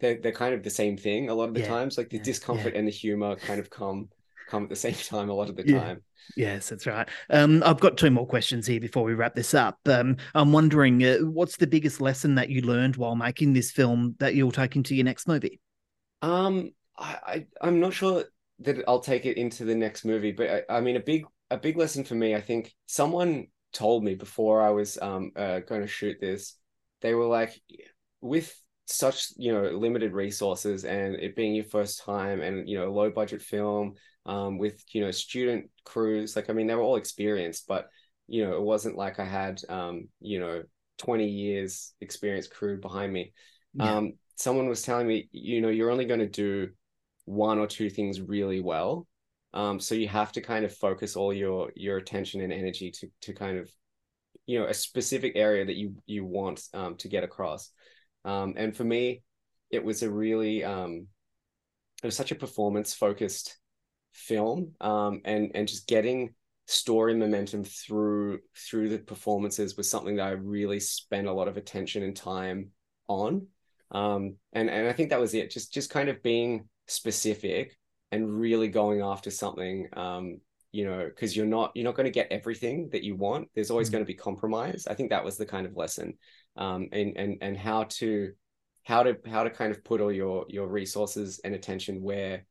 they're they're kind of the same thing a lot of the Yeah, times. Like the yeah, discomfort yeah. and the humor kind of come come at the same time a lot of the time. Yes, that's right. Um, I've got two more questions here before we wrap this up. Um, I'm wondering, uh, what's the biggest lesson that you learned while making this film that you'll take into your next movie? Um, I, I I'm not sure that I'll take it into the next movie, but I, I mean a big a big lesson for me. I think someone told me before I was um uh, going to shoot this, they were like, with such you know limited resources and it being your first time and you know low budget film um with you know student crews like I mean they were all experienced but you know, it wasn't like I had, um, you know, 20 years experience crew behind me. Yeah. Um, someone was telling me, you know, you're only going to do one or two things really well. Um, so you have to kind of focus all your your attention and energy to to kind of, you know, a specific area that you you want um, to get across. Um, and for me, it was a really um, it was such a performance focused film, um, and and just getting story momentum through through the performances was something that I really spent a lot of attention and time on. Um, and and I think that was it. Just just kind of being specific and really going after something. Um, you know, because you're not you're not going to get everything that you want. There's always Mm. going to be compromise. I think that was the kind of lesson, um, and and and how to how to how to kind of put all your your resources and attention where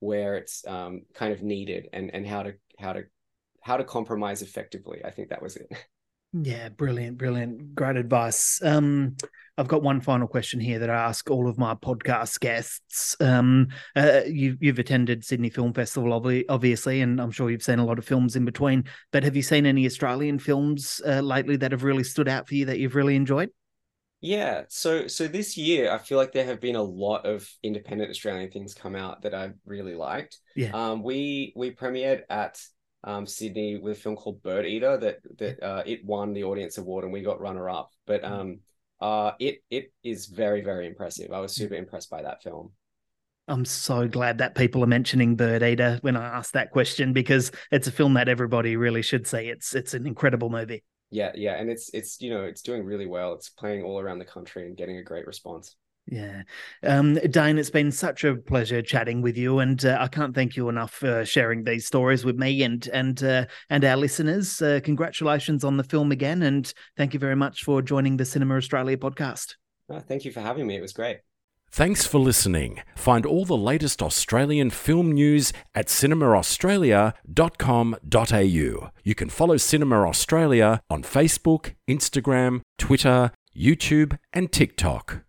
where it's um, kind of needed, and and how to how to how to compromise effectively. I think that was it. Yeah, brilliant, brilliant. Great advice. Um, I've got one final question here that I ask all of my podcast guests. Um, uh, you, you've attended Sydney Film Festival, obviously, and I'm sure you've seen a lot of films in between. But have you seen any Australian films uh, lately that have really stood out for you that you've really enjoyed? Yeah, so so this year I feel like there have been a lot of independent Australian things come out that I really liked. Yeah. Um, we we premiered at um, Sydney with a film called Birdeater that that uh, it won the audience award and we got runner up. But um, uh, it it is very very impressive. I was super impressed by that film. I'm so glad that people are mentioning Birdeater when I asked that question because it's a film that everybody really should see. It's it's an incredible movie. Yeah, yeah, and it's it's you know it's doing really well. It's playing all around the country and getting a great response. Yeah. Um, Dane, it's been such a pleasure chatting with you, and uh, I can't thank you enough for sharing these stories with me and and uh, and our listeners. Uh, congratulations on the film again, and thank you very much for joining the Cinema Australia podcast. Uh, thank you for having me. It was great. Thanks for listening. Find all the latest Australian film news at cinemaaustralia.com.au. You can follow Cinema Australia on Facebook, Instagram, Twitter, YouTube, and TikTok.